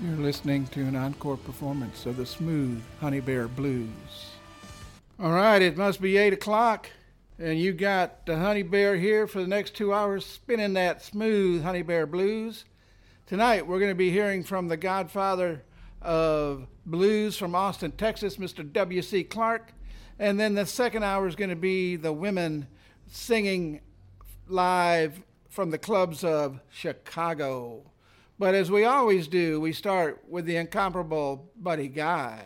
You're listening to an encore performance of the smooth Honey Bear Blues. All right, it must be 8 o'clock, and you got the Honey Bear here for the next two hours spinning that smooth Honey Bear Blues. Tonight, we're going to be hearing from the godfather of blues from Austin, Texas, Mr. W.C. Clark. And then the second hour is going to be the women singing live from the clubs of Chicago. But as we always do, we start with the incomparable Buddy Guy.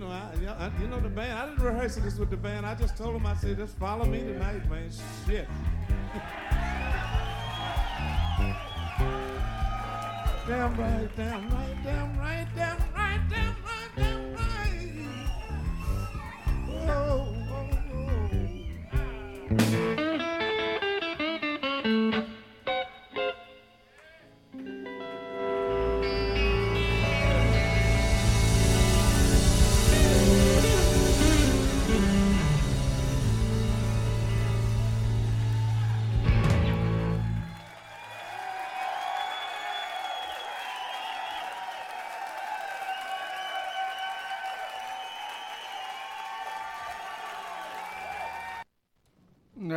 Know, I, I, you know the band. I didn't rehearse this with the band. I just told them, I said, just follow me tonight, man. Shit. damn right, damn right, damn right, damn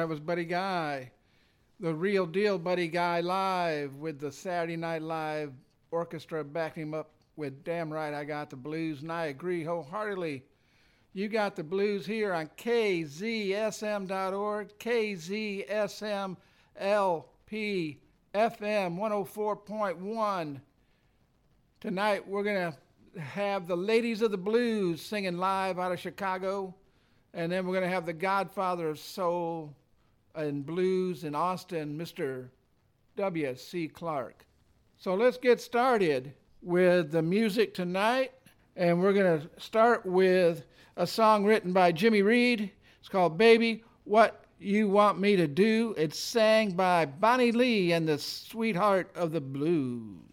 that was Buddy Guy, the real deal Buddy Guy live with the Saturday Night Live orchestra backing him up with Damn Right I Got the Blues, and I agree wholeheartedly. You got the blues here on KZSM.org, KZSM LP FM 104.1. Tonight we're going to have the Ladies of the Blues singing live out of Chicago, and then we're going to have the Godfather of Soul, and blues in Austin, Mr. W.C. Clark. So let's get started with the music tonight. And we're going to start with a song written by Jimmy Reed. It's called Baby, What You Want Me to Do. It's sang by Bonnie Lee and the Sweetheart of the Blues.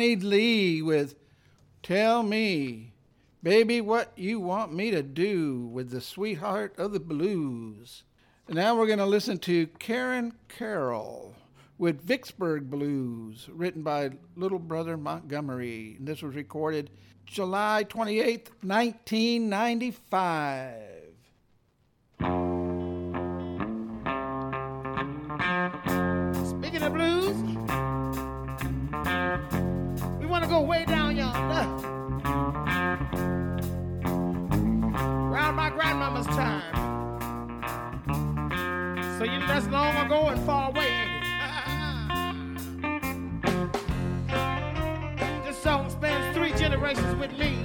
Lee with Tell Me, Baby, What You Want Me to Do with the Sweetheart of the Blues. And now we're going to listen to Karen Carroll with Vicksburg Blues, written by Little Brother Montgomery. And this was recorded July 28, 1995. Go way down yonder. Around my grandmama's time. So you that's long ago and far away. this song spans three generations with me.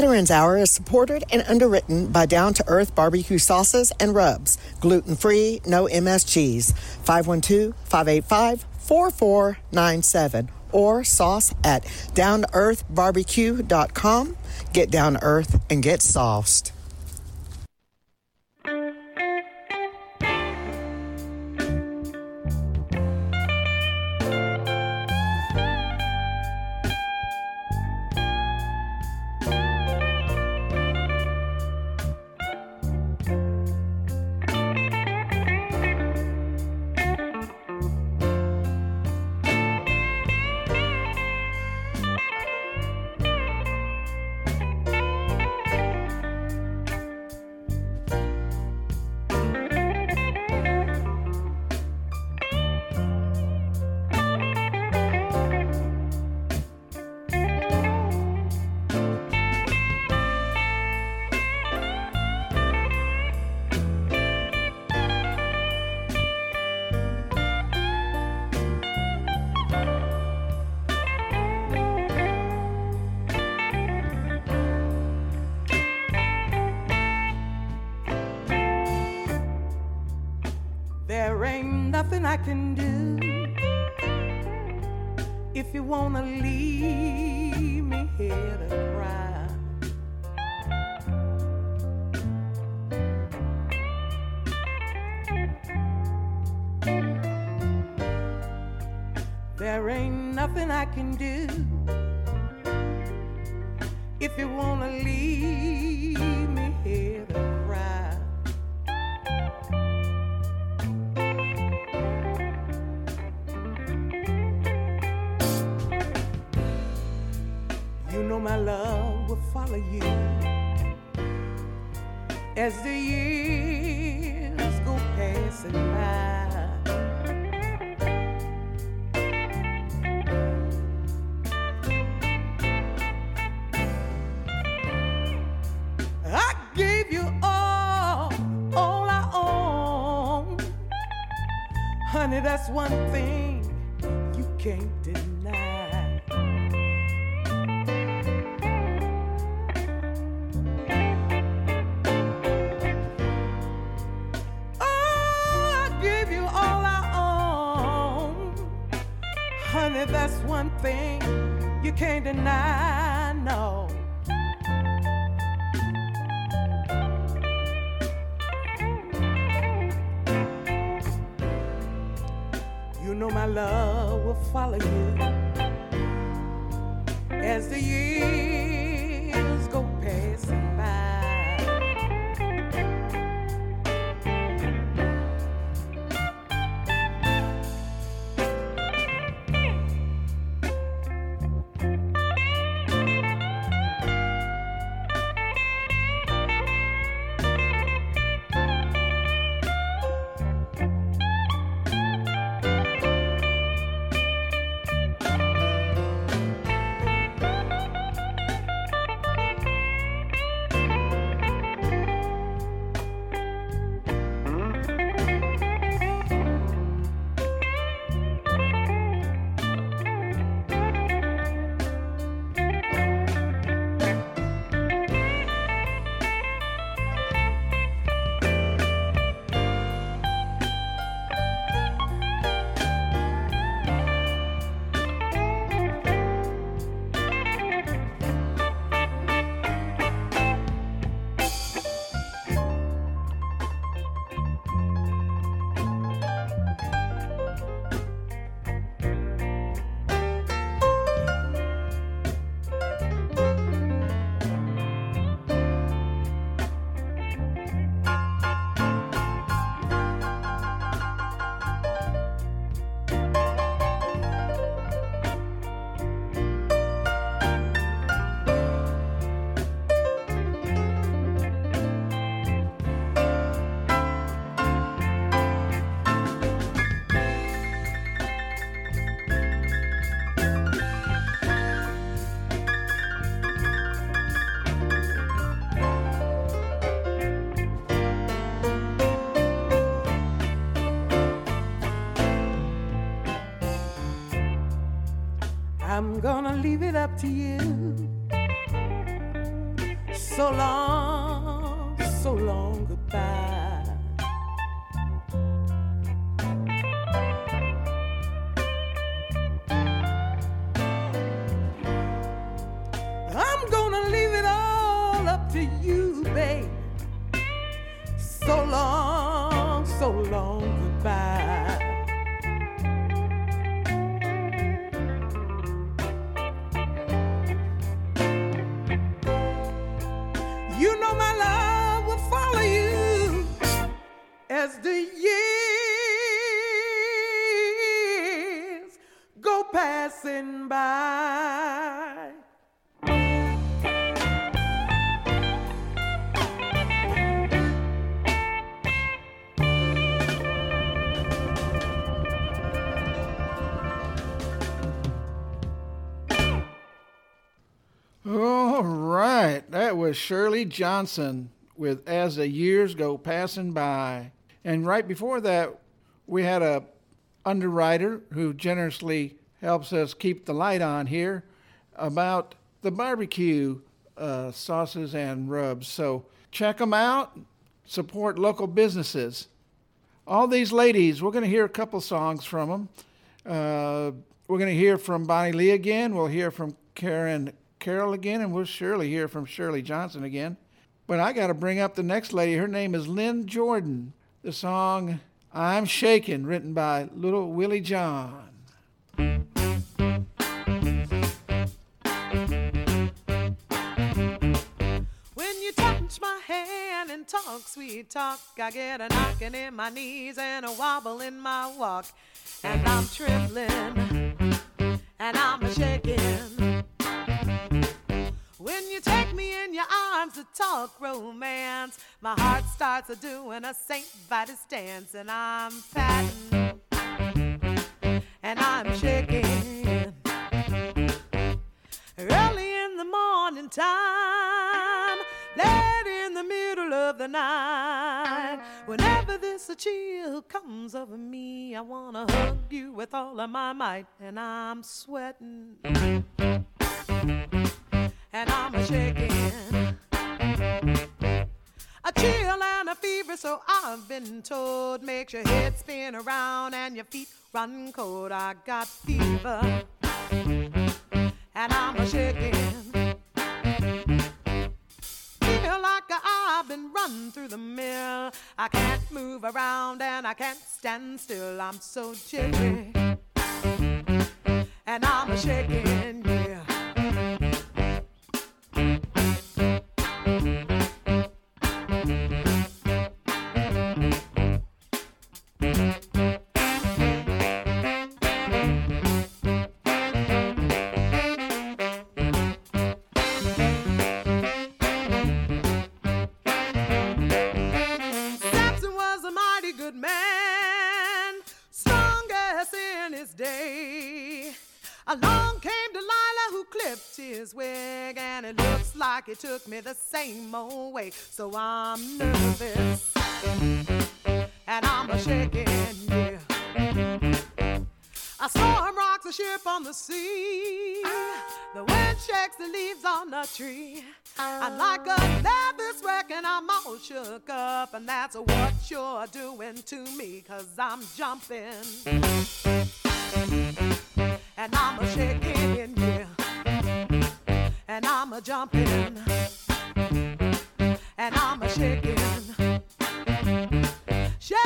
Veterans Hour is supported and underwritten by down to earth barbecue sauces and rubs, gluten free, no MSGs. 512 585 4497 or sauce at downearthbarbecue.com. Get down to earth and get sauced. Honey, that's one thing you can't deny. Oh, I give you all I own. Honey, that's one thing you can't deny. Follow you leave it up to you. All right, that was Shirley Johnson with As the Years Go Passing By. And right before that, we had a underwriter who generously helps us keep the light on here about the barbecue uh, sauces and rubs. So check them out, support local businesses. All these ladies, we're going to hear a couple songs from them. Uh, we're going to hear from Bonnie Lee again. We'll hear from Karen Carroll again, and we'll surely hear from Shirley Johnson again. But I got to bring up the next lady. Her name is Lynn Jordan. The song I'm Shakin', written by Little Willie John. When you touch my hand and talk sweet talk, I get a knocking in my knees and a wobble in my walk. And I'm trembling and I'm a shaking. When you take me in your arms to talk romance, my heart starts a doing a St. Vitus dance, and I'm patting and I'm shaking. Early in the morning time, late in the middle of the night. Whenever this chill comes over me, I wanna hug you with all of my might, and I'm sweating, and I'm a shaking. A chill and a fever, so I've been told, makes your head spin around and your feet run cold. I got fever, and I'm a shaking. Feel like I've been run through the mill. I can't move around and I can't stand still. I'm so jittery, and I'm a shaking, it took me the same old way. So I'm nervous, and I'm a shaking, yeah. I saw a storm rocks a ship on the sea. The wind shakes the leaves on the tree. I'm like a nervous wreck and I'm all shook up. And that's what you're doing to me, cause I'm jumping. And I'm a shaking. And I'm a jumping. And I'm a shaking. Shaking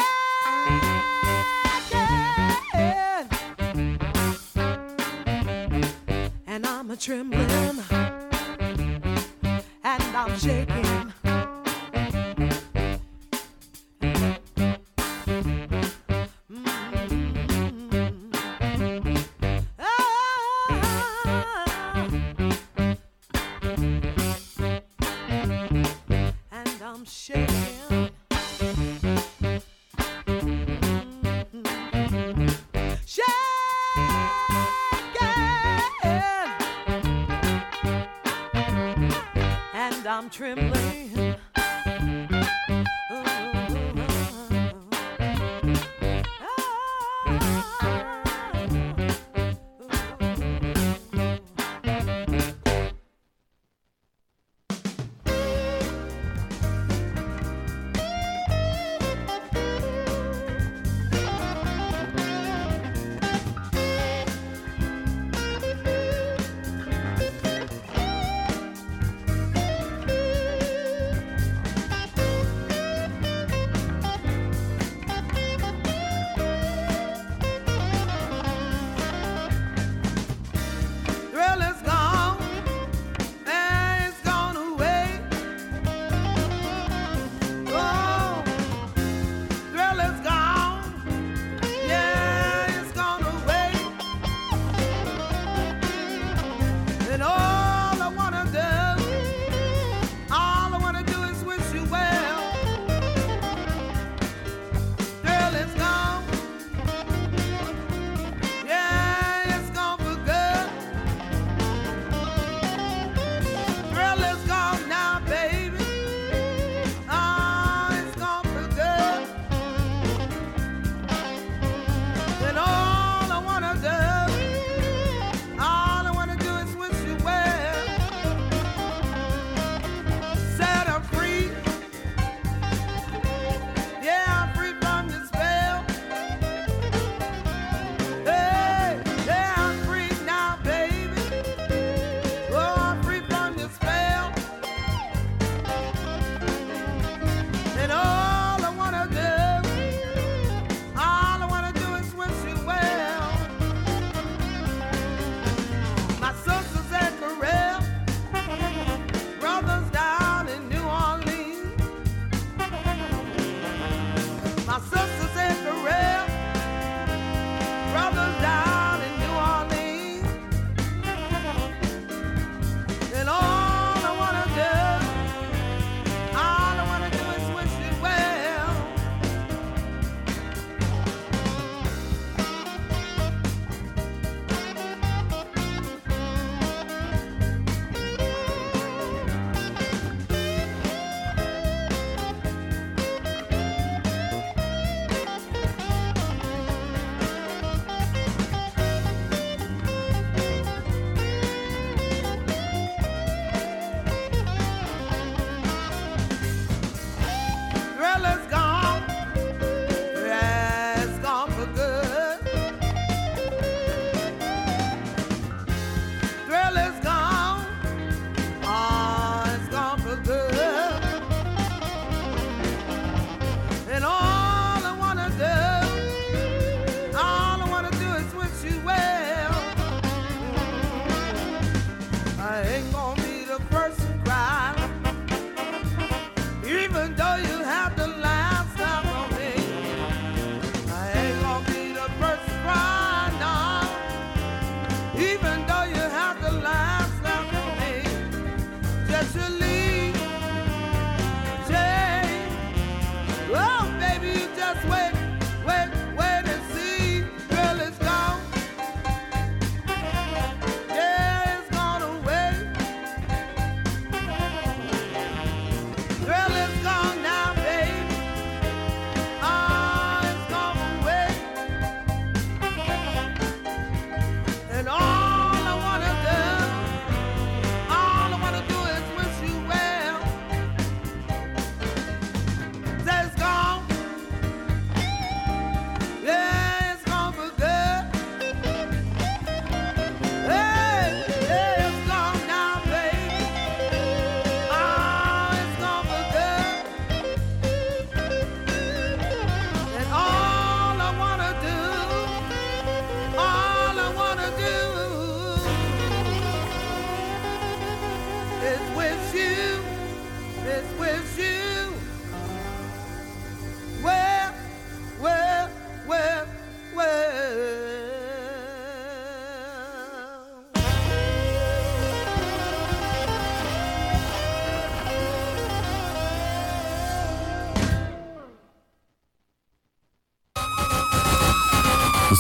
and I'm a trembling, and I'm shaking. I'm trembling.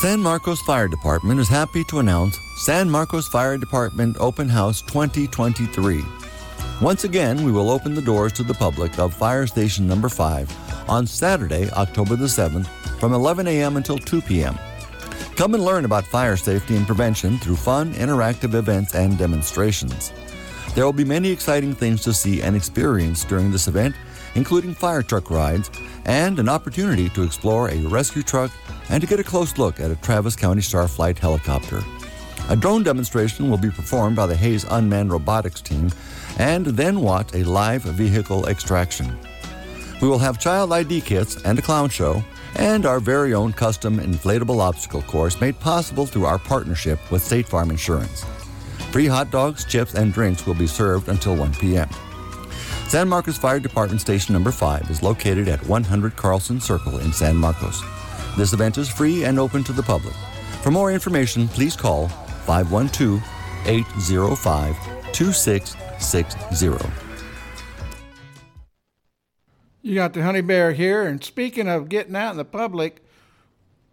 San Marcos Fire Department is happy to announce San Marcos Fire Department Open House 2023. Once again, we will open the doors to the public of Fire Station Number 5 on Saturday, October the 7th from 11 a.m. until 2 p.m. Come and learn about fire safety and prevention through fun, interactive events and demonstrations. There will be many exciting things to see and experience during this event, including fire truck rides and an opportunity to explore a rescue truck and to get a close look at a Travis County Starflight helicopter. A drone demonstration will be performed by the Hays Unmanned Robotics team and then watch a live vehicle extraction. We will have child ID kits and a clown show and our very own custom inflatable obstacle course made possible through our partnership with State Farm Insurance. Free hot dogs, chips, and drinks will be served until 1 p.m. San Marcos Fire Department Station Number 5 is located at 100 Carlson Circle in San Marcos. This event is free and open to the public. For more information, please call 512 805 2660. You got the honey bear here, and speaking of getting out in the public,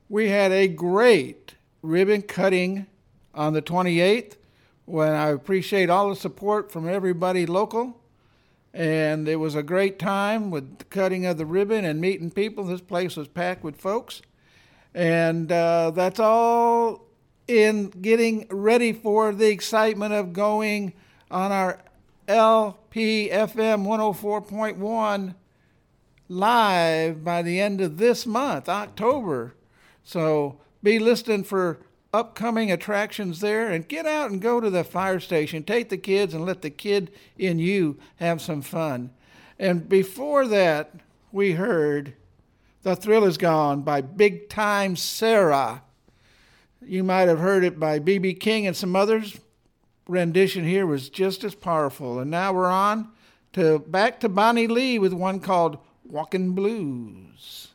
we had a great ribbon cutting on the 28th when I appreciate all the support from everybody local. And it was a great time with the cutting of the ribbon and meeting people. This place was packed with folks. And uh, that's all in getting ready for the excitement of going on our LPFM 104.1 live by the end of this month, October. So be listening for upcoming attractions there and get out and go to the fire station. Take the kids and let the kid in you have some fun. And before that, we heard The Thrill Is Gone by Big Time Sarah. You might have heard it by B.B. King and some others. Rendition here was just as powerful. And now we're on to back to Bonnie Lee with one called Walking Blues.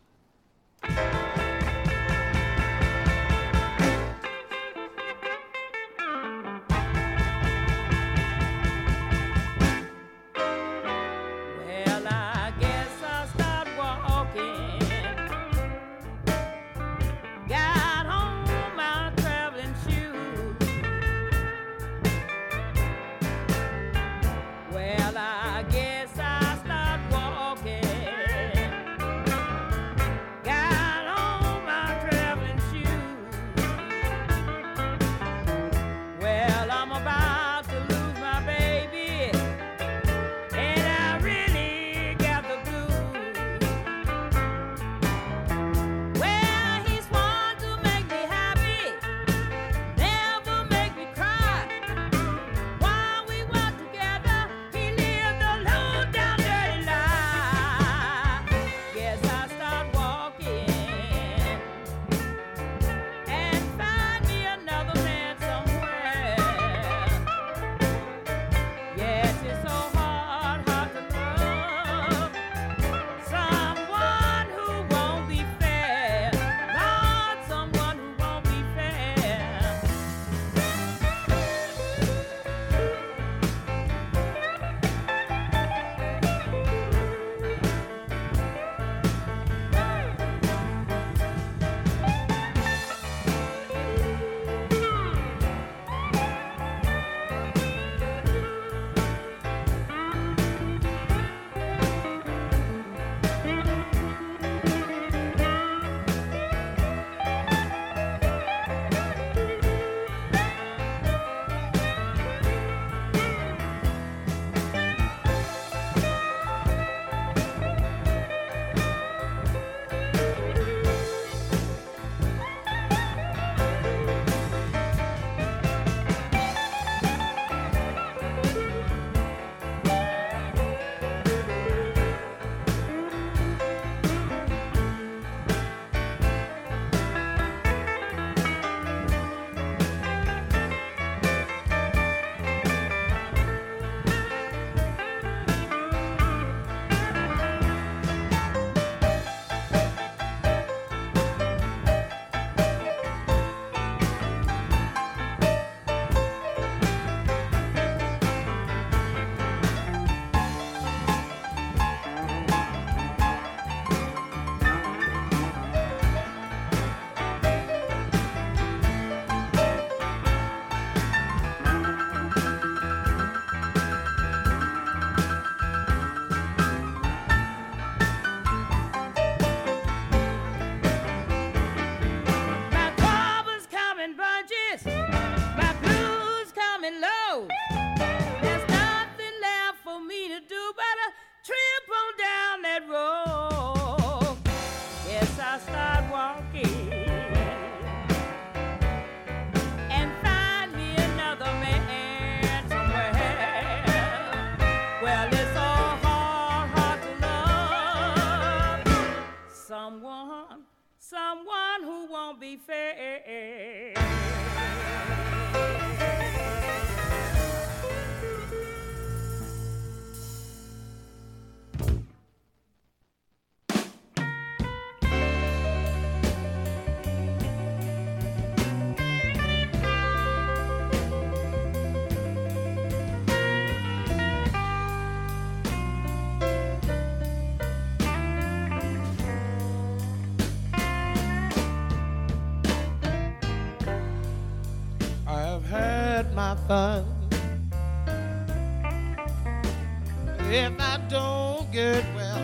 If I don't get well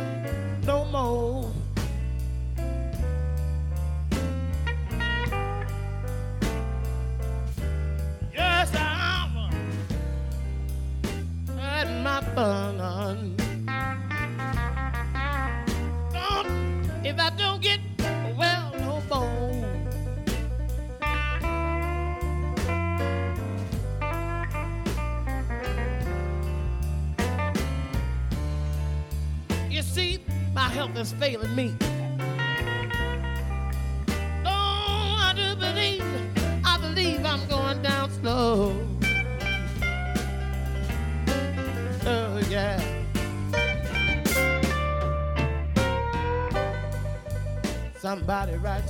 no more.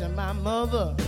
to my mother.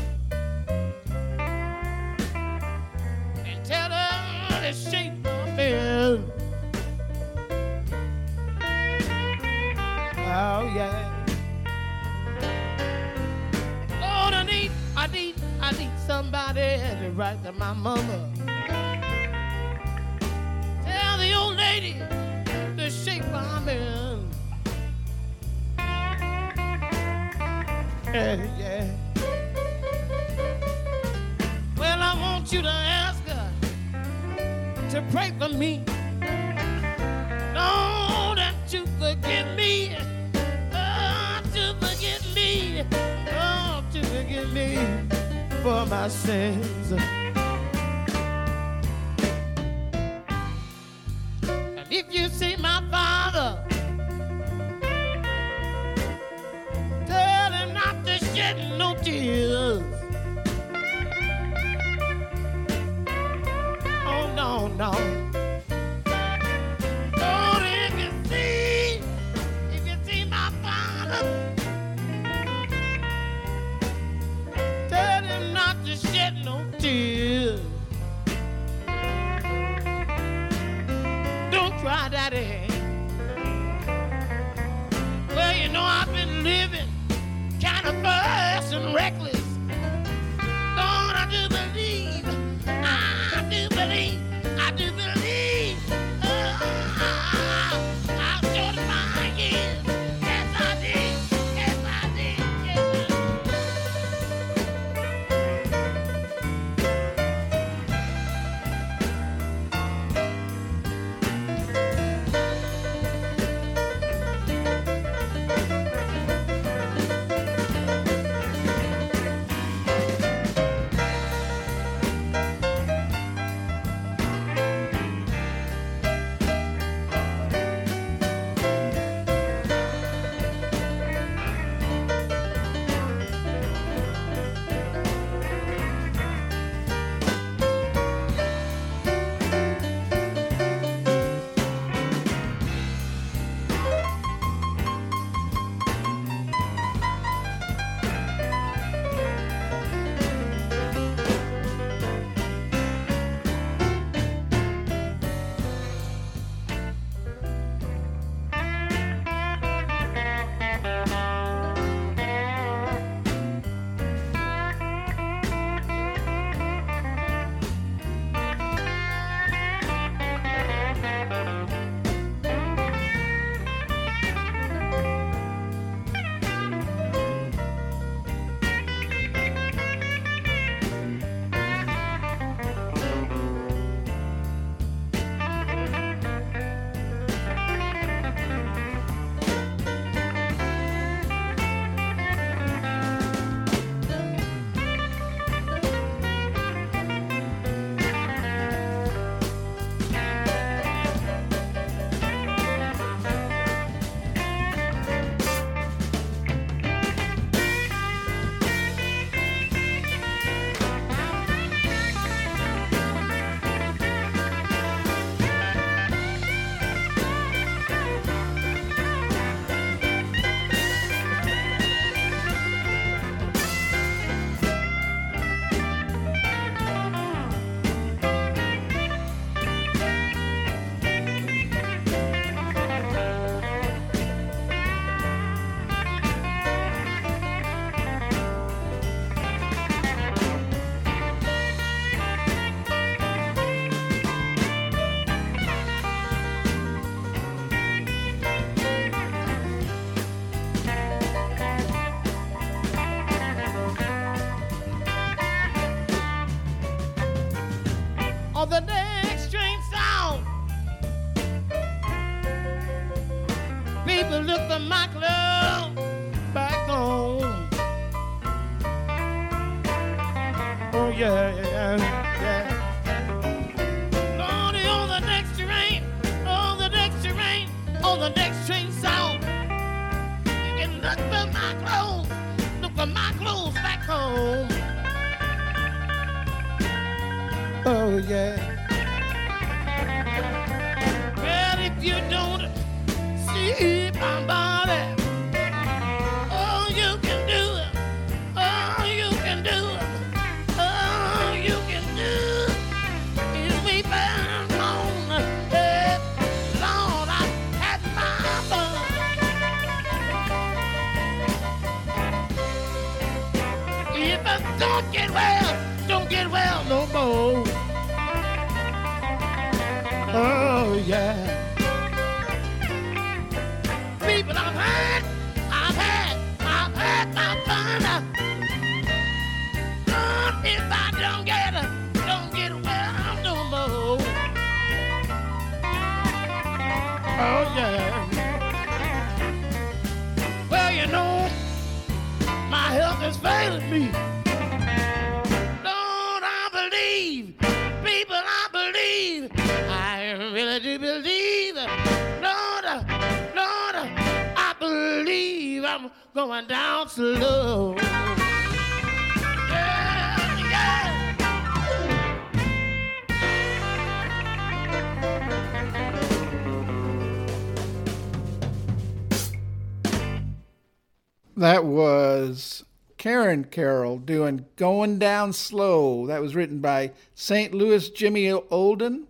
That was Karen Carroll doing Going Down Slow. That was written by St. Louis Jimmy Oden,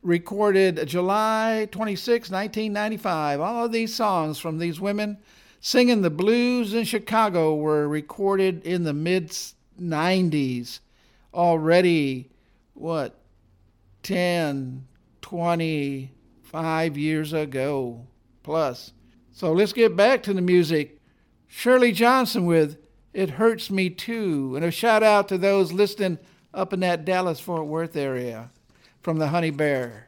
recorded July 26, 1995. All of these songs from these women singing the blues in Chicago were recorded in the mid 90s. Already, what, 10, 25 years ago plus. So let's get back to the music. Shirley Johnson with It Hurts Me Too. And a shout out to those listening up in that Dallas Fort Worth area from the Honey Bear.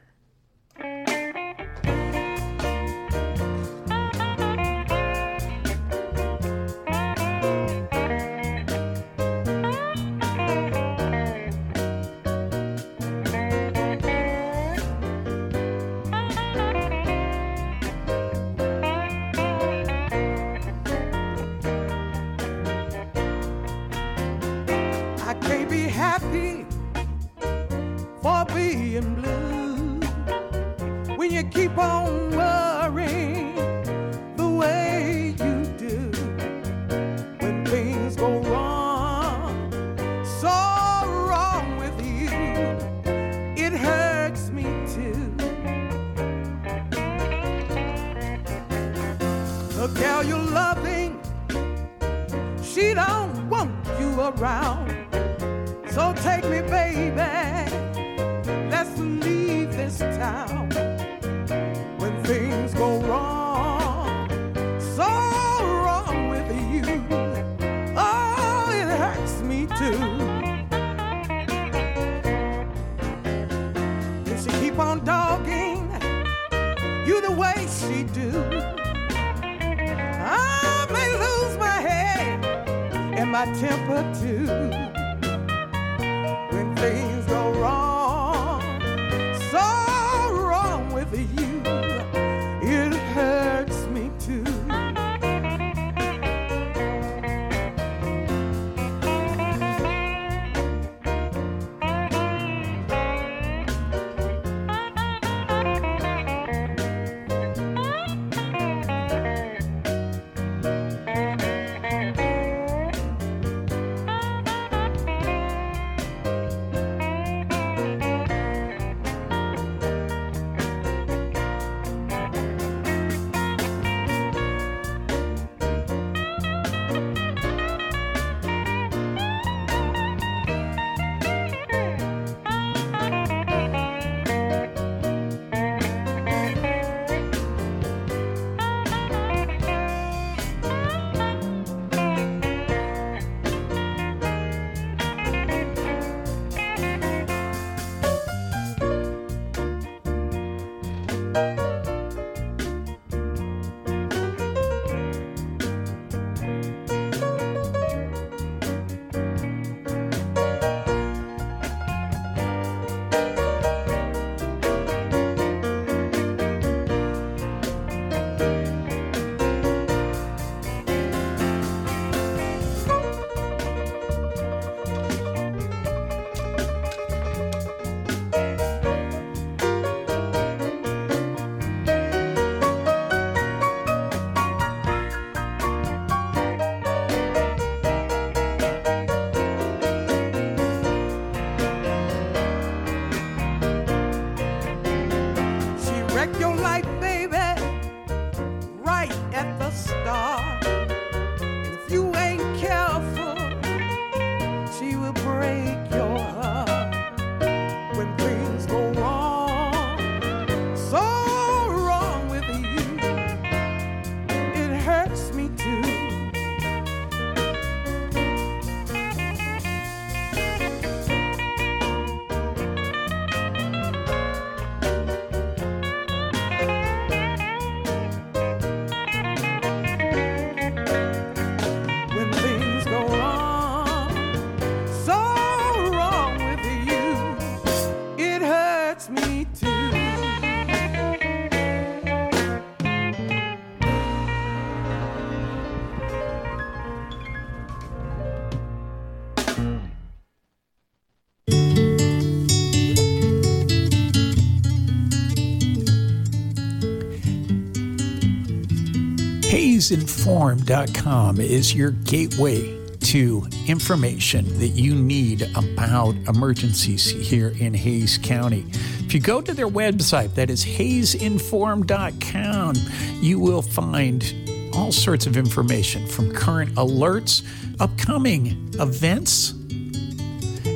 haysinformed.com is your gateway to information that you need about emergencies here in Hays County. If you go to their website, that is haysinformed.com, you will find all sorts of information from current alerts, upcoming events,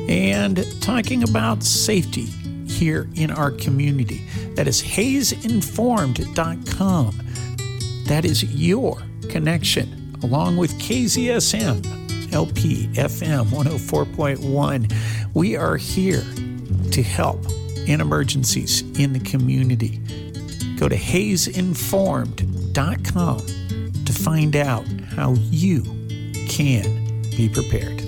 and talking about safety here in our community. That is haysinformed.com. That is your connection, along with KZSM, LP FM 104.1. We are here to help in emergencies in the community. Go to haysinformed.com to find out how you can be prepared.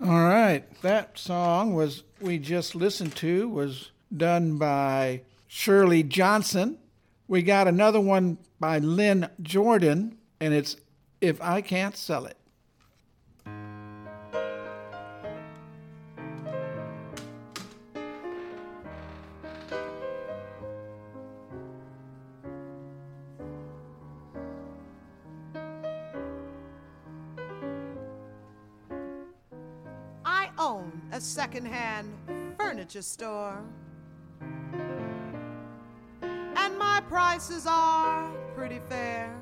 All right, that song was we just listened to was done by Shirley Johnson. We got another one by Lynne Jordan, and it's If I Can't Sell It. I own a secondhand furniture store. And my prices are pretty fair.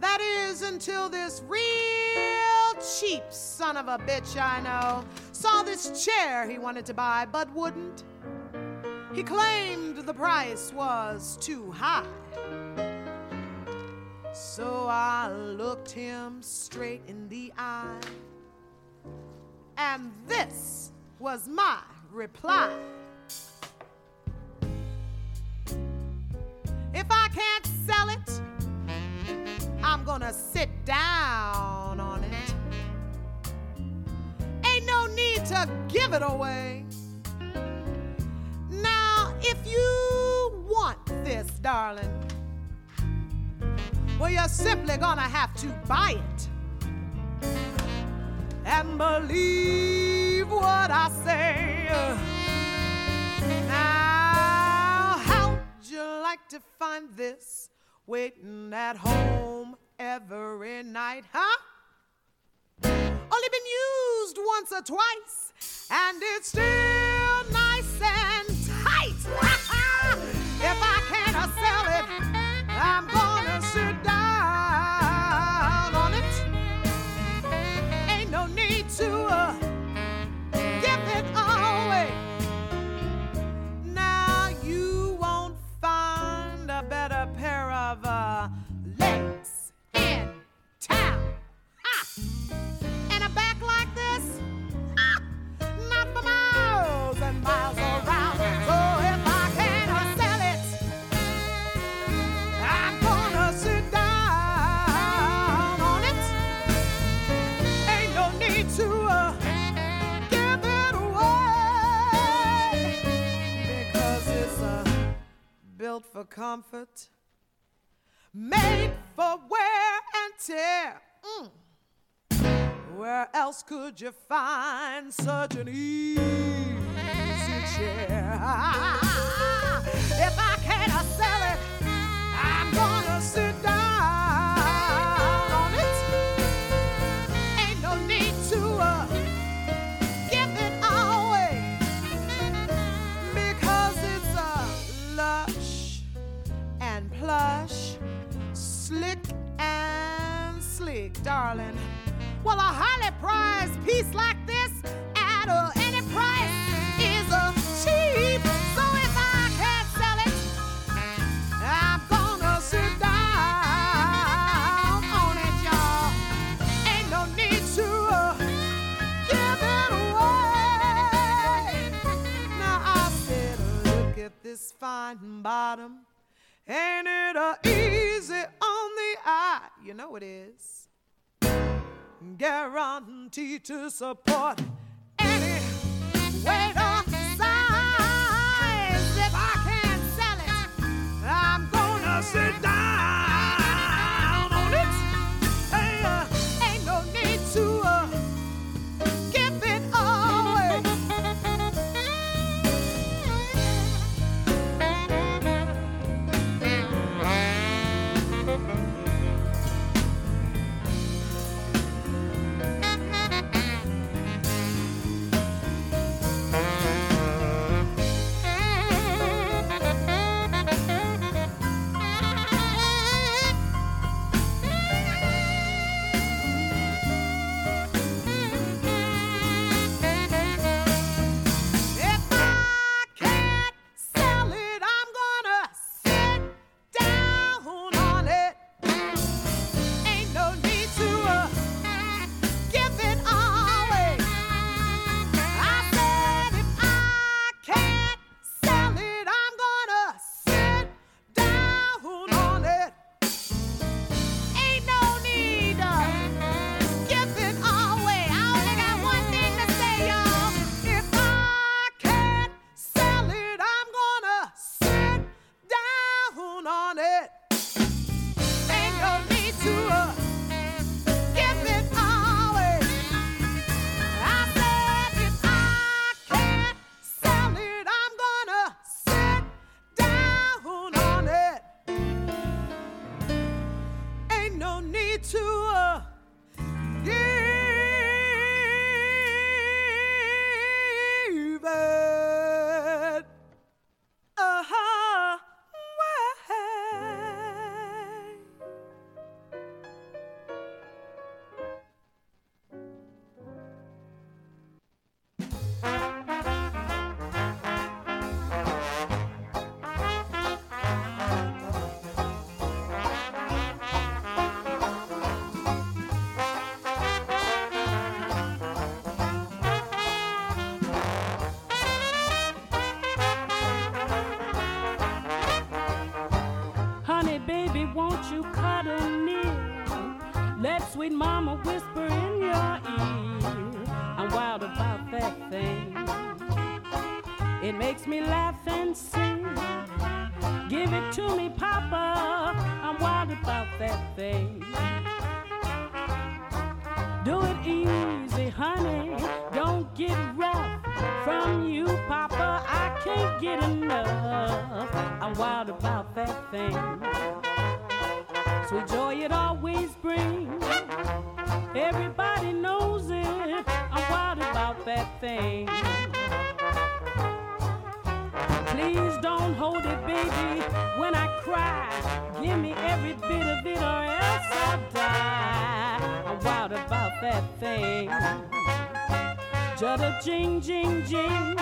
That is until this real cheap son of a bitch I know saw this chair he wanted to buy but wouldn't. He claimed the price was too high. So I looked him straight in the eye. And this was my reply. If I can't sell it, I'm gonna sit down on it. Ain't no need to give it away. Now, if you want this, darling, well, you're simply gonna have to buy it and believe what I say. Now, to find this waiting at home every night, huh? Only been used once or twice, and it's still nice and tight. if I can't sell it, I'm gonna sit down on it. Ain't no need to uh, built for comfort, made for wear and tear. Mm. Where else could you find such an easy chair? If I can't sell it, I'm gonna sit down darling. Well, a highly prized piece like this at any price is uh, cheap. So if I can't sell it, I'm gonna sit down on it, y'all. Ain't no need to uh, give it away. Now I said, look at this fine bottom. Ain't it uh, easy on the eye? You know it is guaranteed to support any weight or size. If I can't sell it, I'm gonna sit down Jada jing jing jing.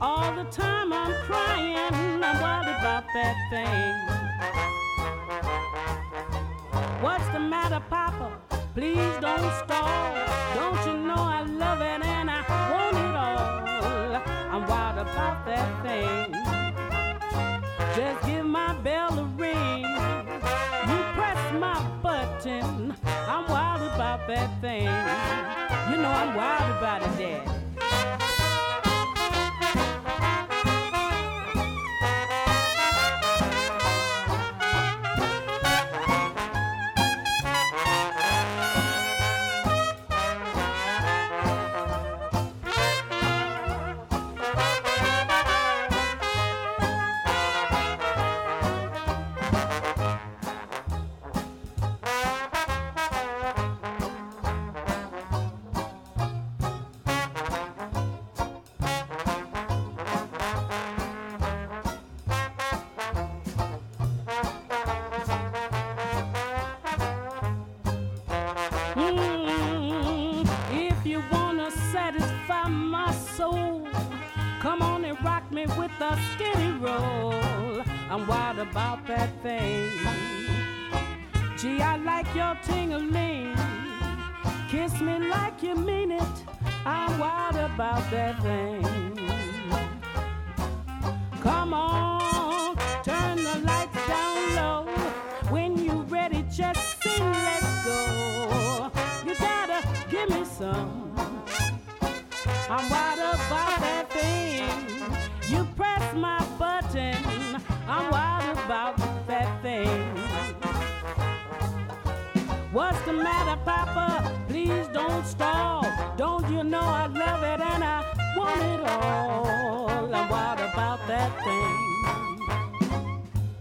All the time I'm crying, I'm worried about that thing. What's the matter, Papa? Please don't stop. I'm wild about that thing. Gee, I like your tingling. Kiss me like you mean it. I'm wild about that thing. Now, Papa, please don't stall. Don't you know I love it and I want it all? I'm wild about that thing.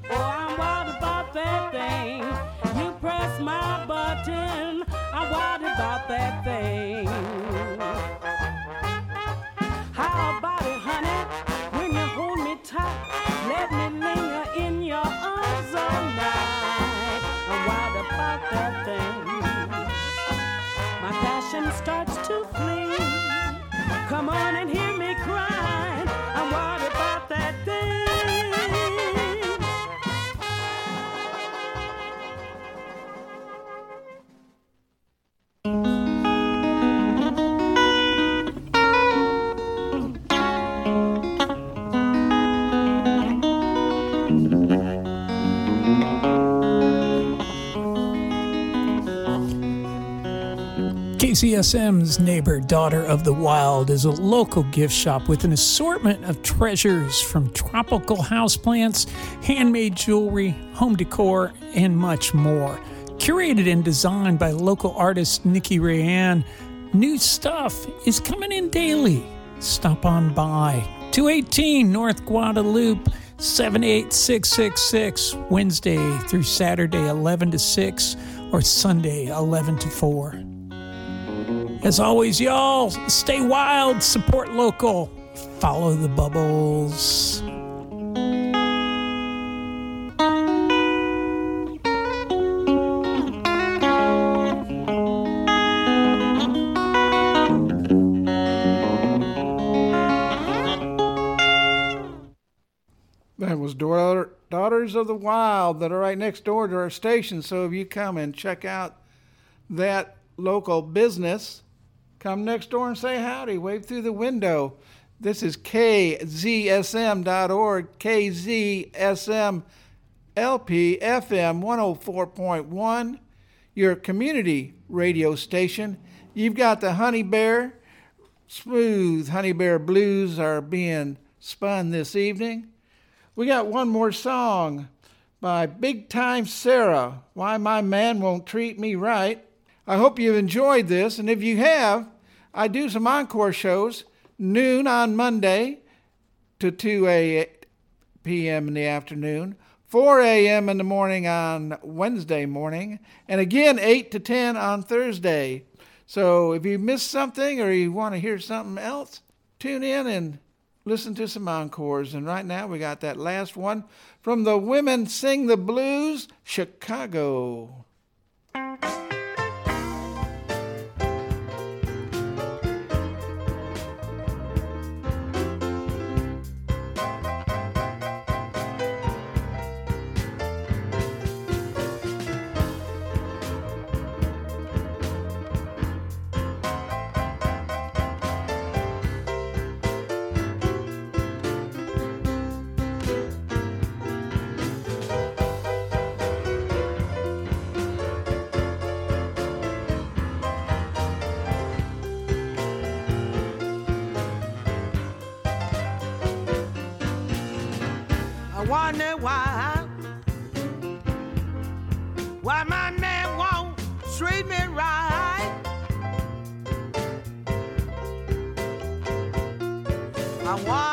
Oh, I'm wild about that thing. You press my button. I'm wild about that thing. Starts to flee. Come on and hear me crying. KZSM's Neighbor Daughter of the Wild is a local gift shop with an assortment of treasures from tropical houseplants, handmade jewelry, home decor, and much more. Curated and designed by local artist Nikki Rayanne, new stuff is coming in daily. Stop on by. 218 North Guadalupe, 78666, Wednesday through Saturday, 11 to 6, or Sunday, 11 to 4. As always, y'all, stay wild, support local, follow the bubbles. That was Daughter, Daughters of the Wild that are right next door to our station. So if you come and check out that local business, come next door and say howdy, wave through the window. This is kzsm.org, KZSM LP FM 104.1, your community radio station. You've got the Honey Bear, smooth Honey Bear blues are being spun this evening. We got one more song by Big Time Sarah, Why My Man Won't Treat Me Right. I hope you've enjoyed this, and if you have, I do some encore shows noon on Monday to 2 a p.m. in the afternoon, 4 a.m. in the morning on Wednesday morning, and again 8 to 10 on Thursday. So if you missed something or you want to hear something else, tune in and listen to some encores. And right now we got that last one from the Women Sing the Blues, Chicago. I wonder why, why my man won't treat me right. I wonder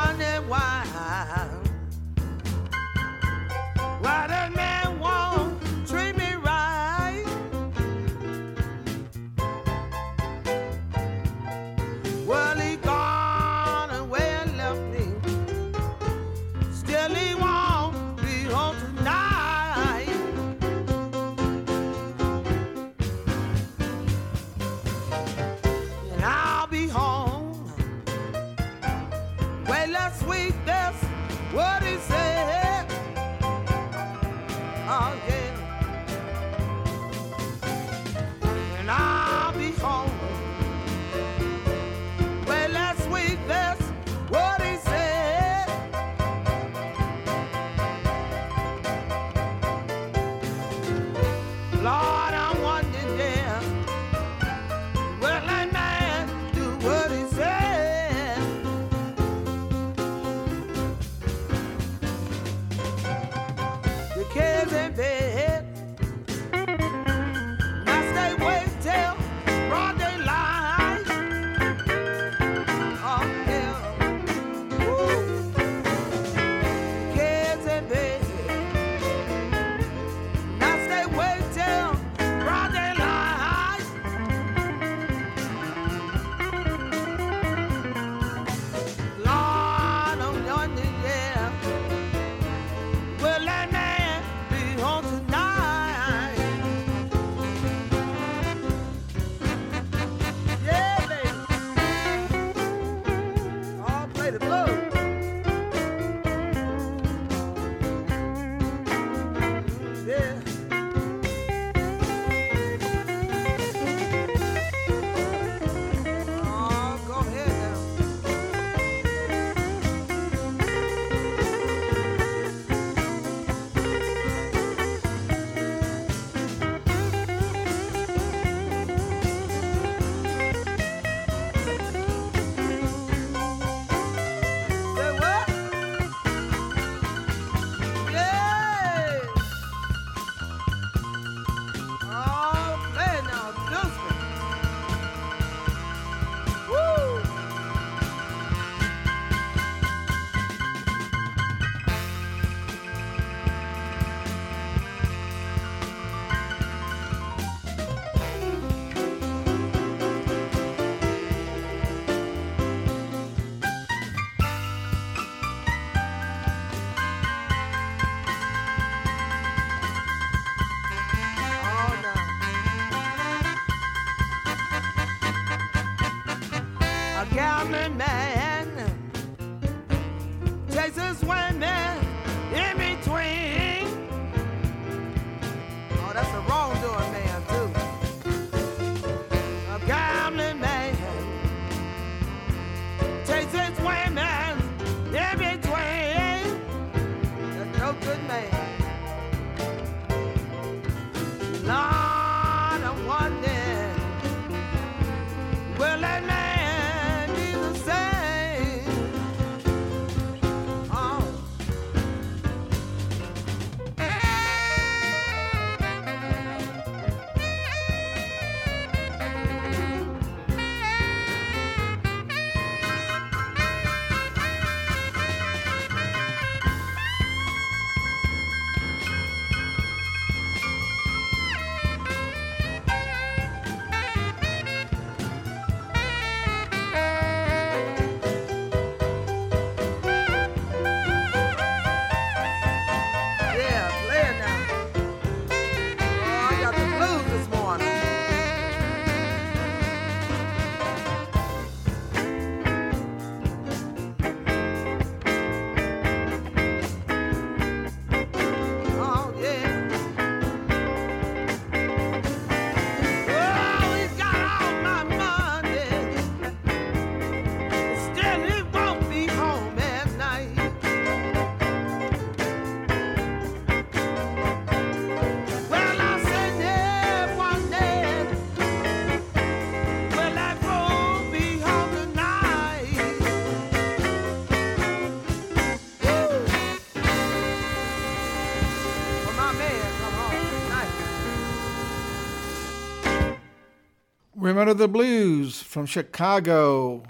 Remember the Blues from Chicago.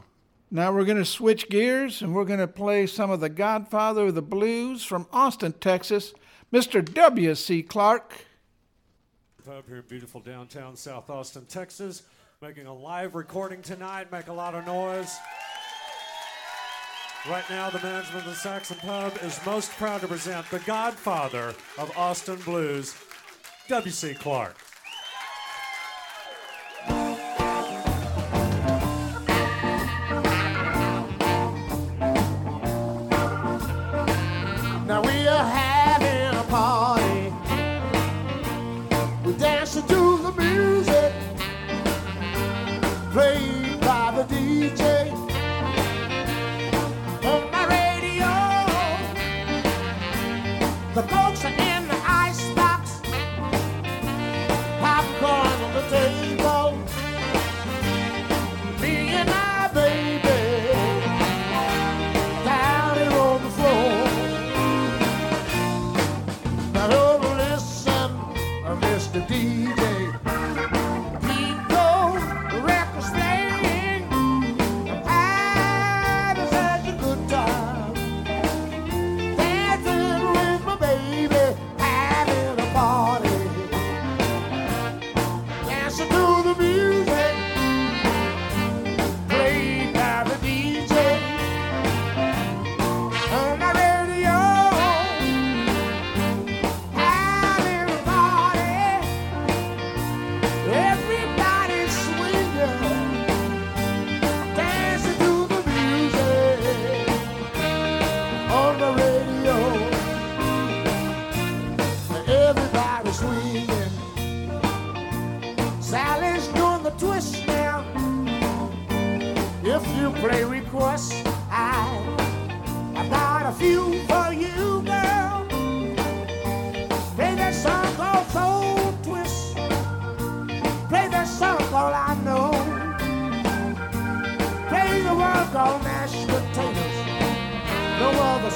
Now we're going to switch gears and we're going to play some of the Godfather of the Blues from Austin, Texas, Mr. W.C. Clark. Up here in beautiful downtown South Austin, Texas, making a live recording tonight. Make a lot of noise. Right now, the management of the Saxon Pub is most proud to present the godfather of Austin Blues, W.C. Clark.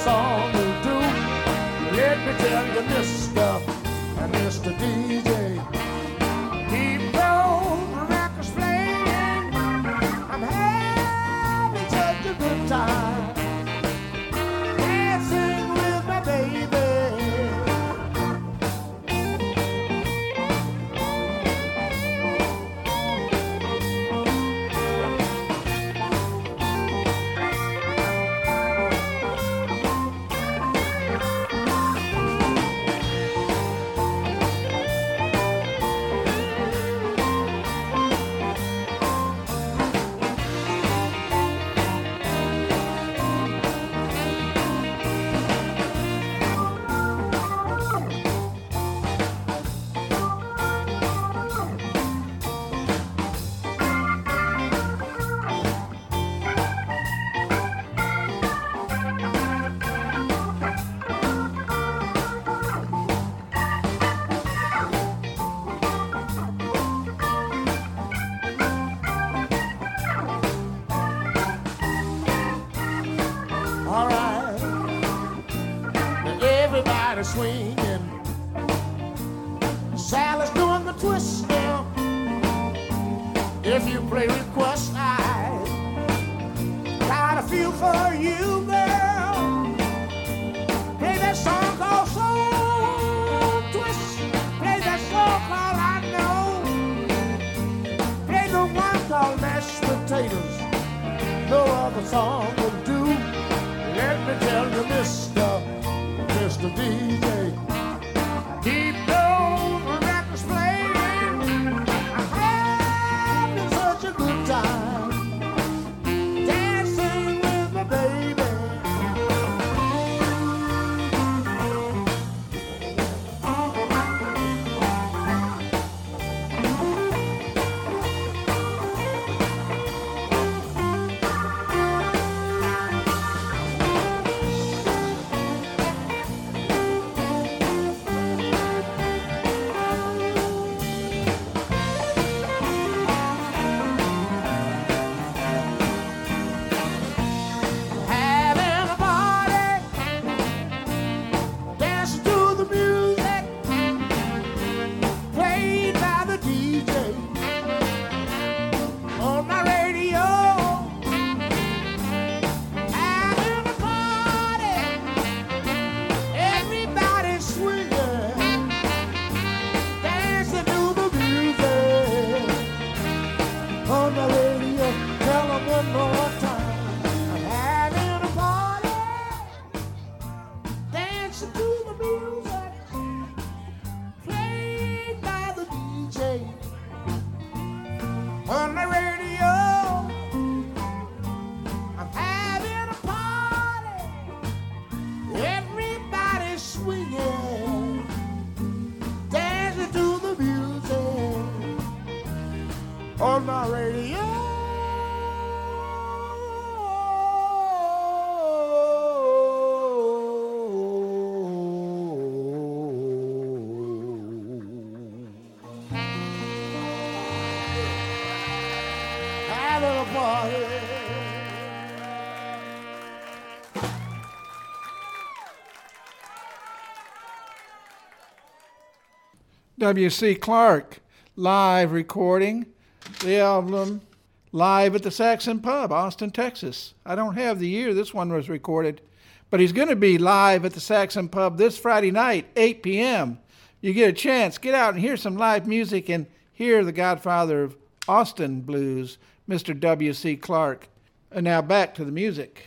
song to do. Let me tell you, Mr. and Mr. DJ. W.C. Clark live recording the album live at the Saxon Pub, Austin, Texas. I don't have the year this one was recorded, but he's going to be live at the Saxon Pub this Friday night, 8 p.m. You get a chance, get out and hear some live music and hear the godfather of Austin blues, Mr. W.C. Clark. And now back to the music.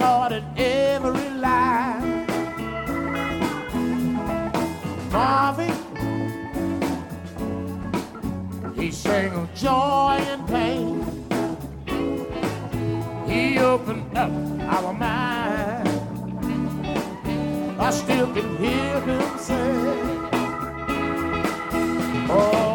Every line. Marvin, he sang of joy and pain. He opened up our mind. I still can hear him say, Oh,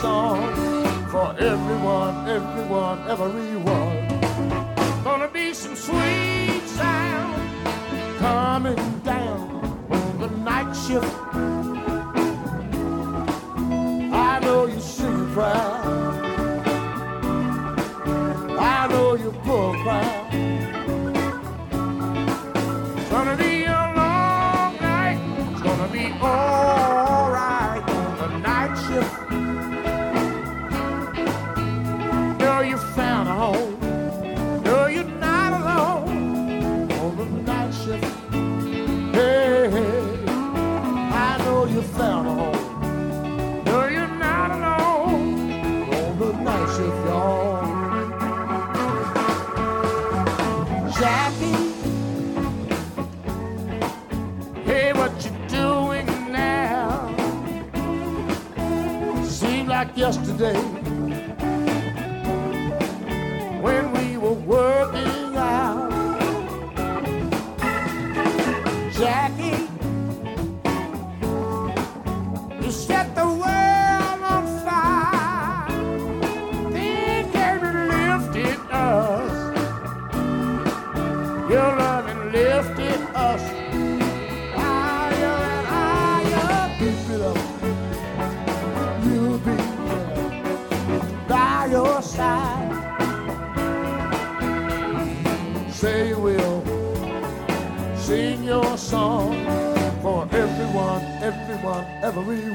song for everyone, everyone, everyone. Gonna be some sweet sound coming down on the night shift. I know you it proud. Like everyone,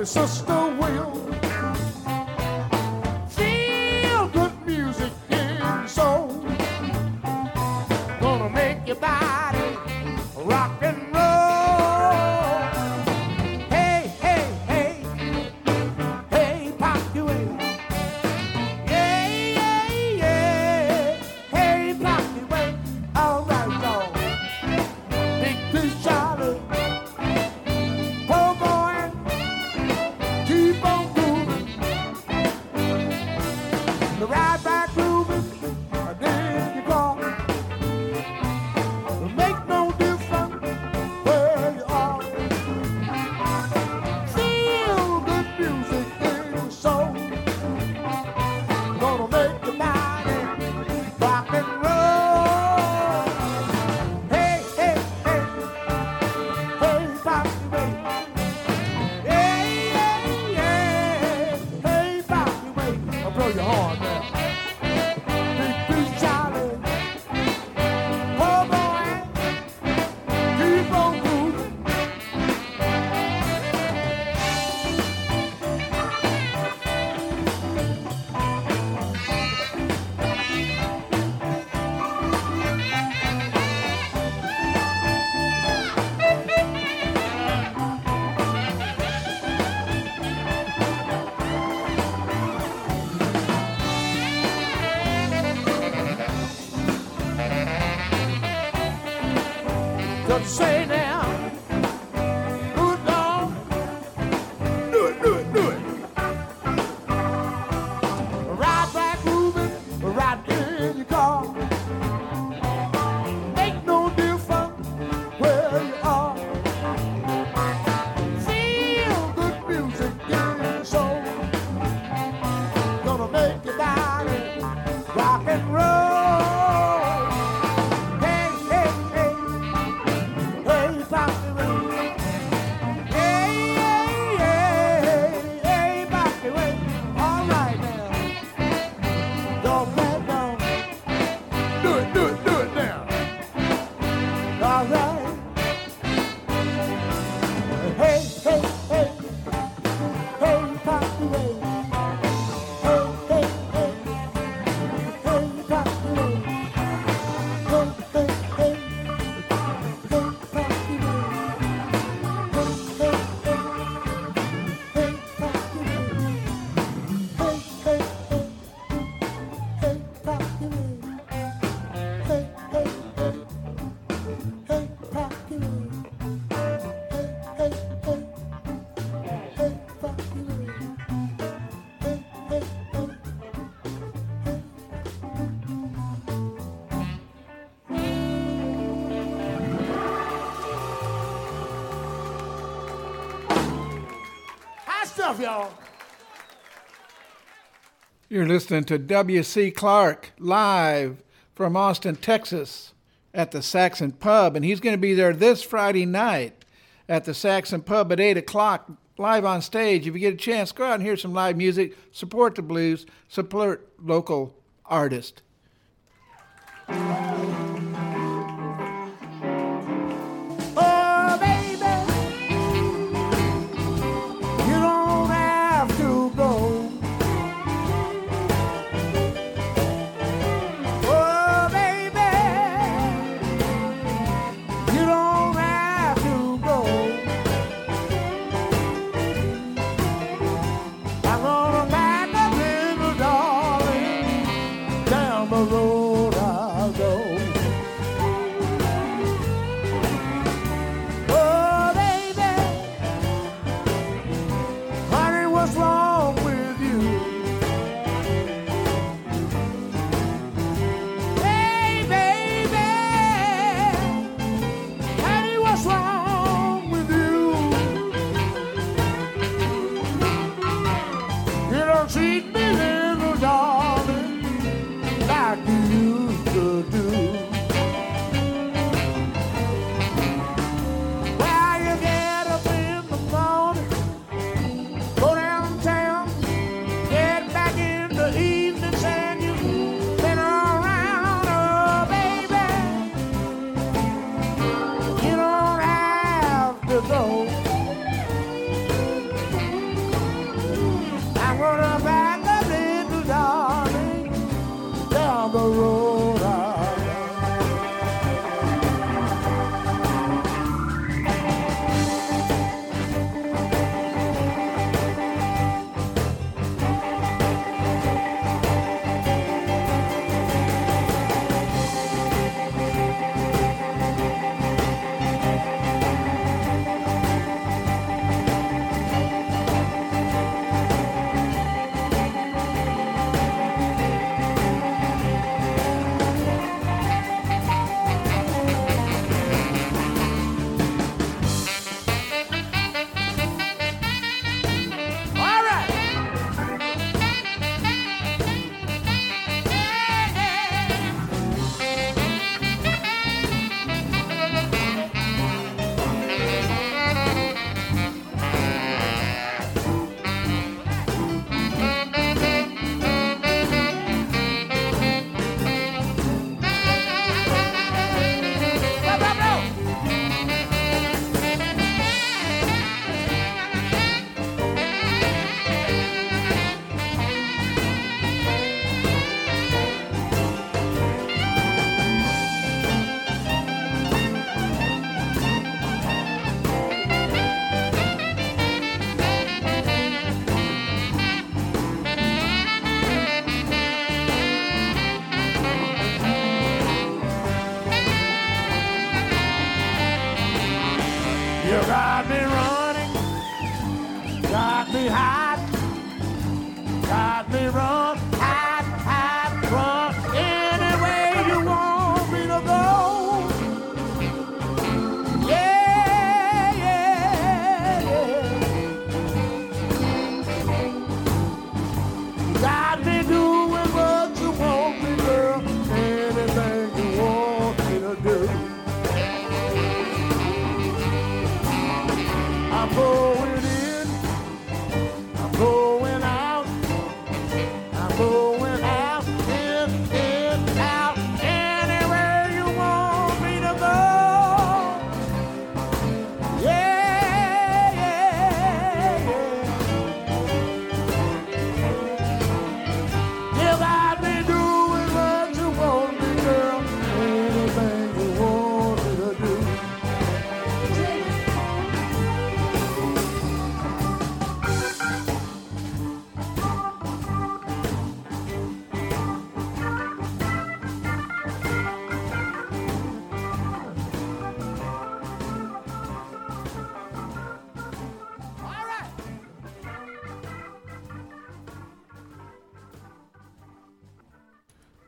on, but You're listening to W.C. Clark live from Austin, Texas at the Saxon Pub, and he's going to be there this Friday night at the Saxon Pub at 8 o'clock, live on stage. If you get a chance, go out and hear some live music, support the blues, support local artists.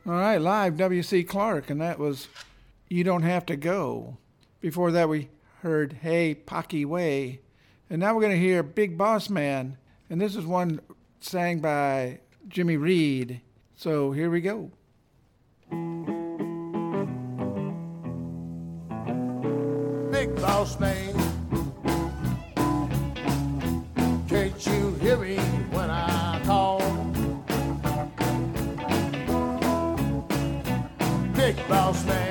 All right, live W.C. Clark, and that was You Don't Have to Go. Before that, we heard Hey Pocky Way. And now we're going to hear Big Boss Man, and this is one sang by Jimmy Reed. So here we go. Big Boss Man, can't you boss man.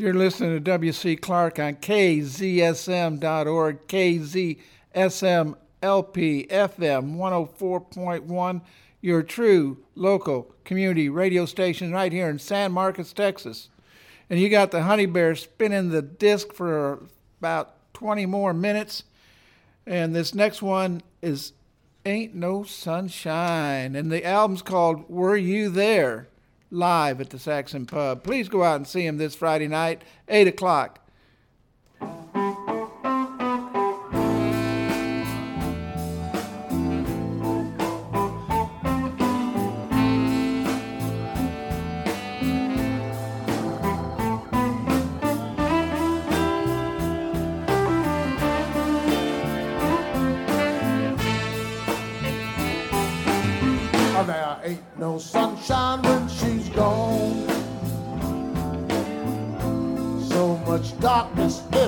You're listening to W.C. Clark on KZSM.org, KZSM LP FM 104.1, your true local community radio station right here in San Marcos, Texas. And you got the Honey Bear spinning the disc for about 20 more minutes. And this next one is Ain't No Sunshine. And the album's called Were You There? Live at the Saxon Pub. Please go out and see him this Friday night, 8 o'clock.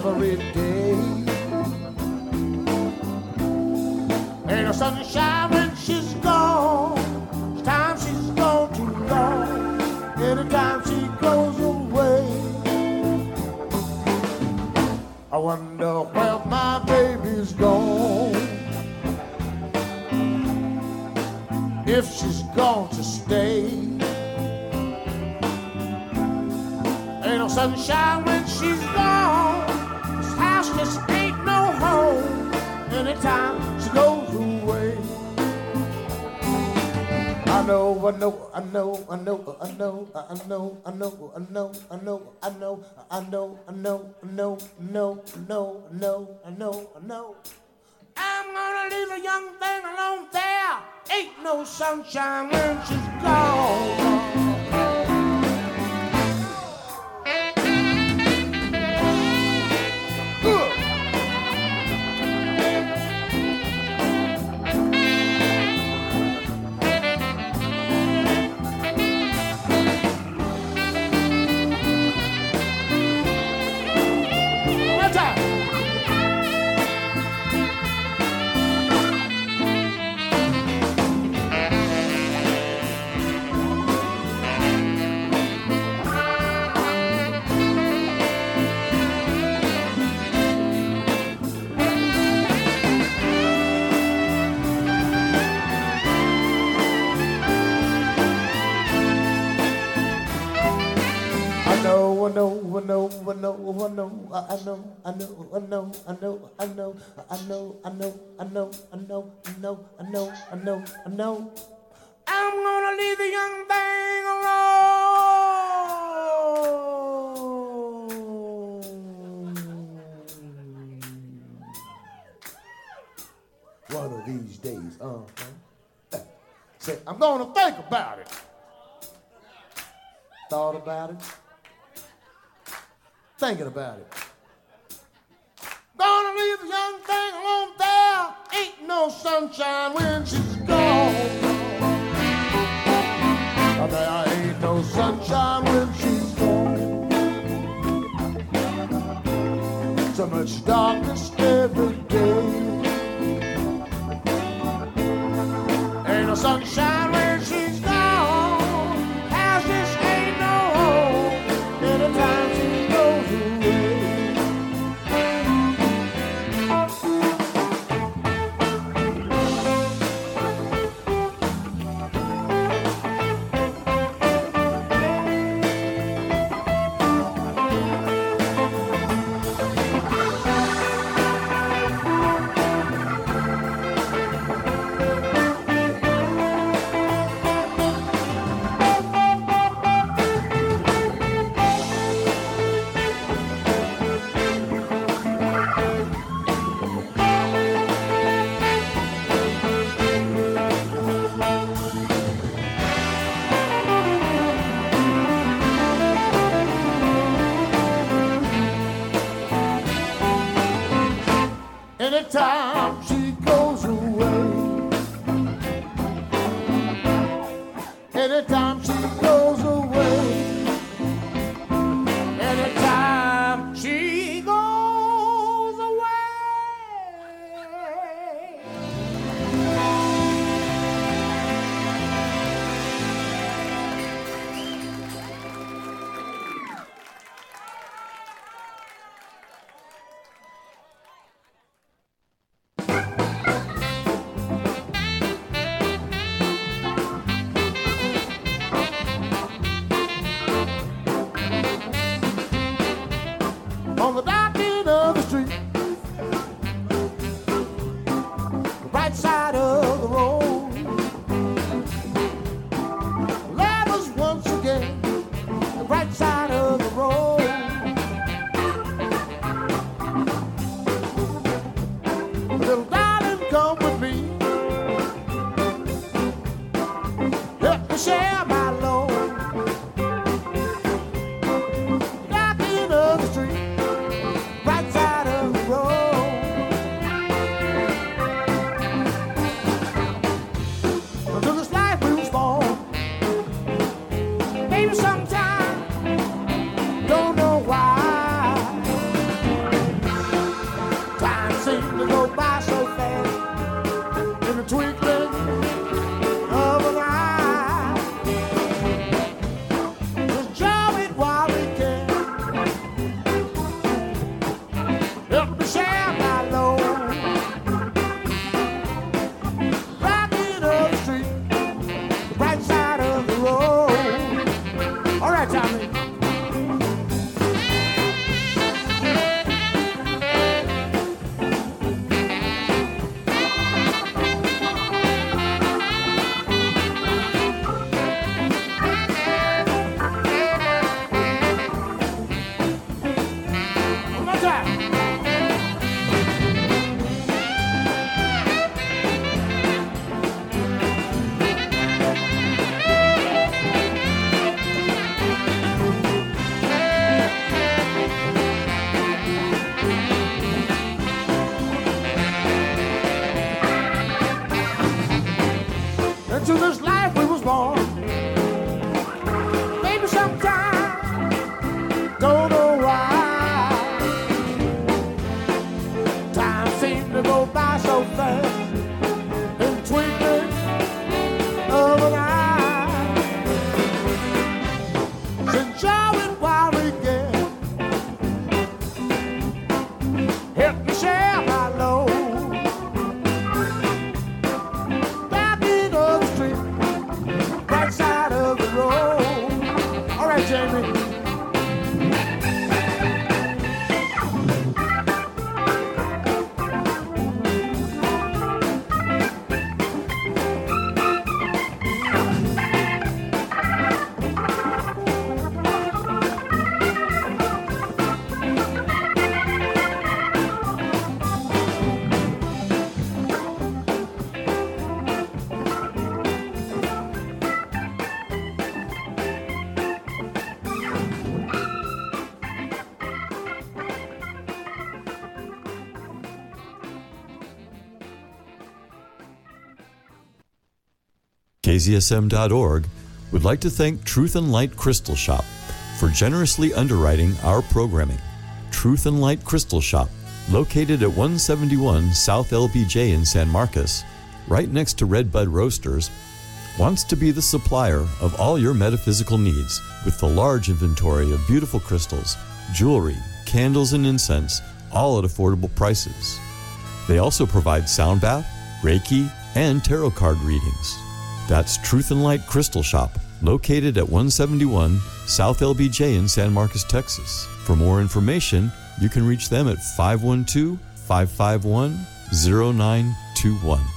Every day. Ain't no sunshine when she's gone. It's time she's gone too long. Anytime she goes away. I wonder where my baby's gone. if she's gone to stay. Ain't no sunshine when she's gone. Anytime she goes away. I know, I know, I know, I know, I know, I know, I know, I know, I know, I know, I know, I know, I know, no, no, no, I know, I know. I'm gonna leave a young thing alone there. Ain't no sunshine when she's gone. I know, I know, I know, I know, I know, I know, I know, I know, I know, I know, I know, I know, I know, I know. I'm gonna leave the young thing alone. One of these days, uh-huh. Say, I'm gonna think about it. Thought about it thinking about it. Gonna leave the young thing alone there. Ain't no sunshine when she's gone. There ain't no sunshine when she's gone. So much darkness every day. Anytime she goes away. Anytime Would like to thank Truth and Light Crystal Shop for generously underwriting our programming. Truth and Light Crystal Shop, located at 171 South LBJ in San Marcos, right next to Redbud Roasters, wants to be the supplier of all your metaphysical needs with the large inventory of beautiful crystals, jewelry, candles, and incense, all at affordable prices. They also provide sound bath, Reiki, and tarot card readings. That's Truth and Light Crystal Shop, located at 171 South LBJ in San Marcos, Texas. For more information, you can reach them at 512 551 0921.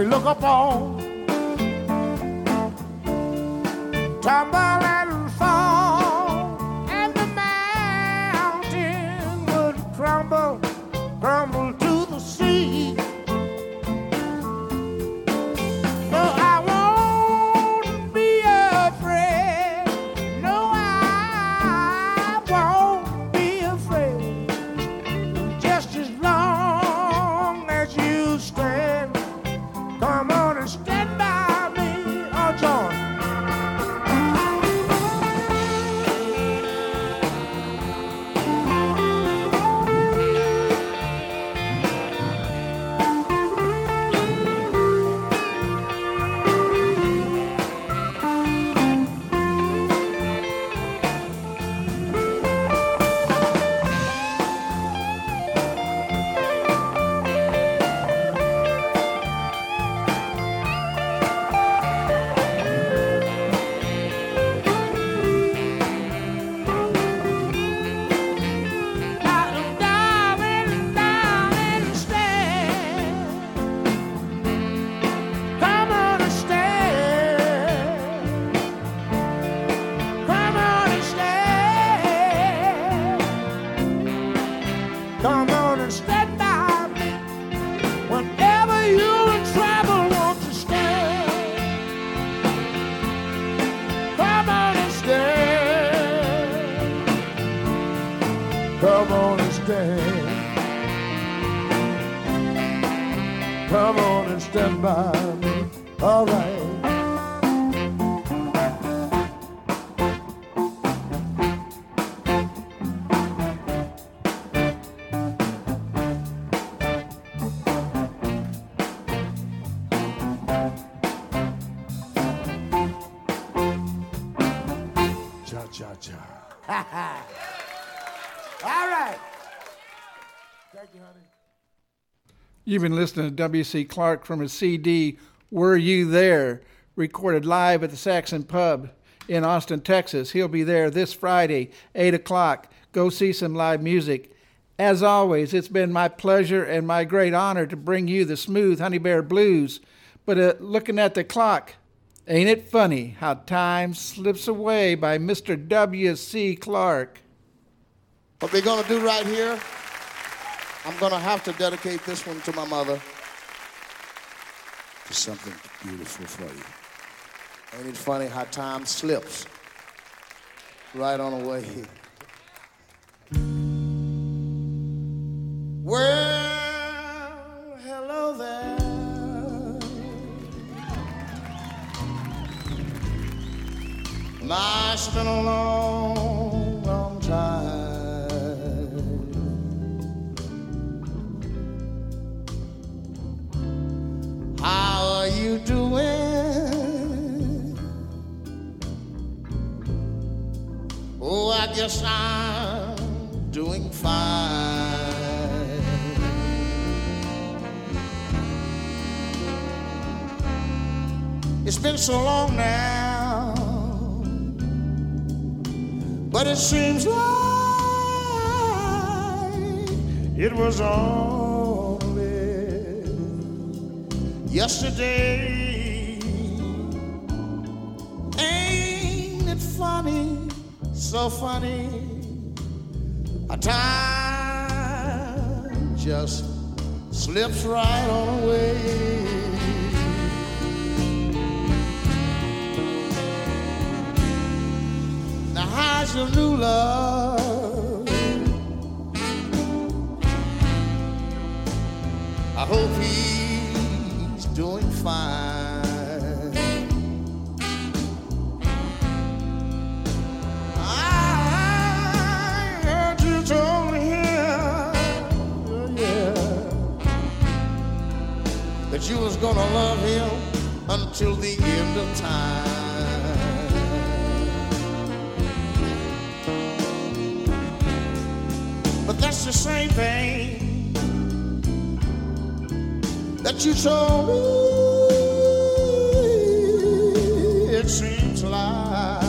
Me look up You've been listening to W.C. Clark from his CD, Were You There? recorded live at the Saxon Pub in Austin, Texas. He'll be there this Friday, 8 o'clock. Go see some live music. As always, it's been my pleasure and my great honor to bring you the smooth Honey Bear Blues. But uh, looking at the clock, ain't it funny how time slips away by Mr. W.C. Clark? What we're going to do right here, I'm going to have to dedicate this one to my mother. To something beautiful for you. Ain't it funny how time slips right on away? Well, hello there. Now, it's been a long, long time. How are you doing? Oh, I guess I'm doing fine. It's been so long now, but it seems like it was only yesterday. Ain't it funny, so funny? A time just slips right on away. Now, how's your new love? I hope he's I heard you told him, that you was gonna love him until the end of time. But that's the same thing that you told me seems like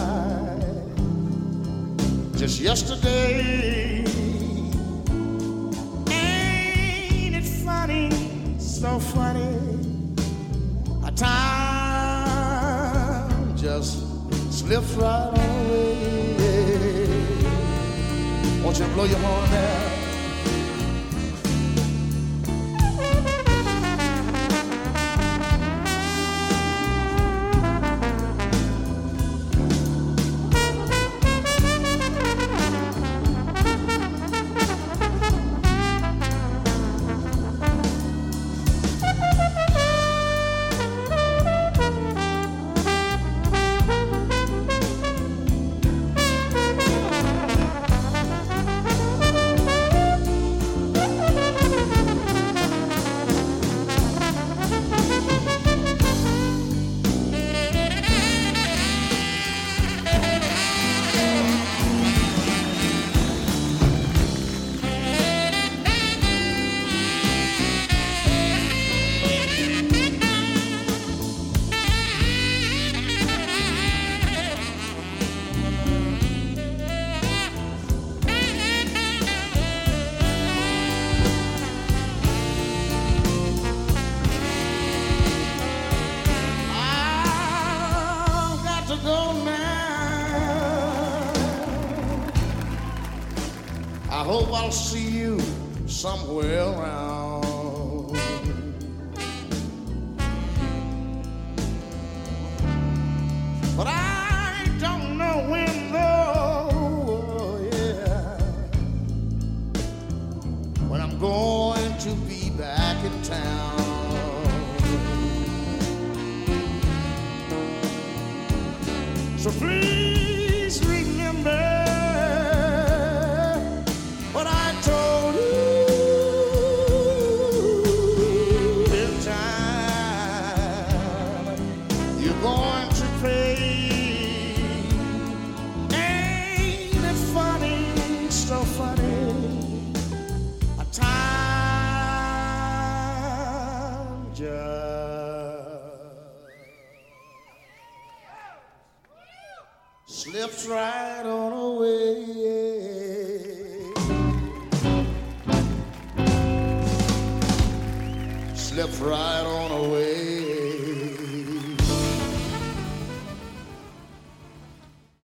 just yesterday. Ain't it funny, so funny? A time just slips right away. Won't you blow your horn now?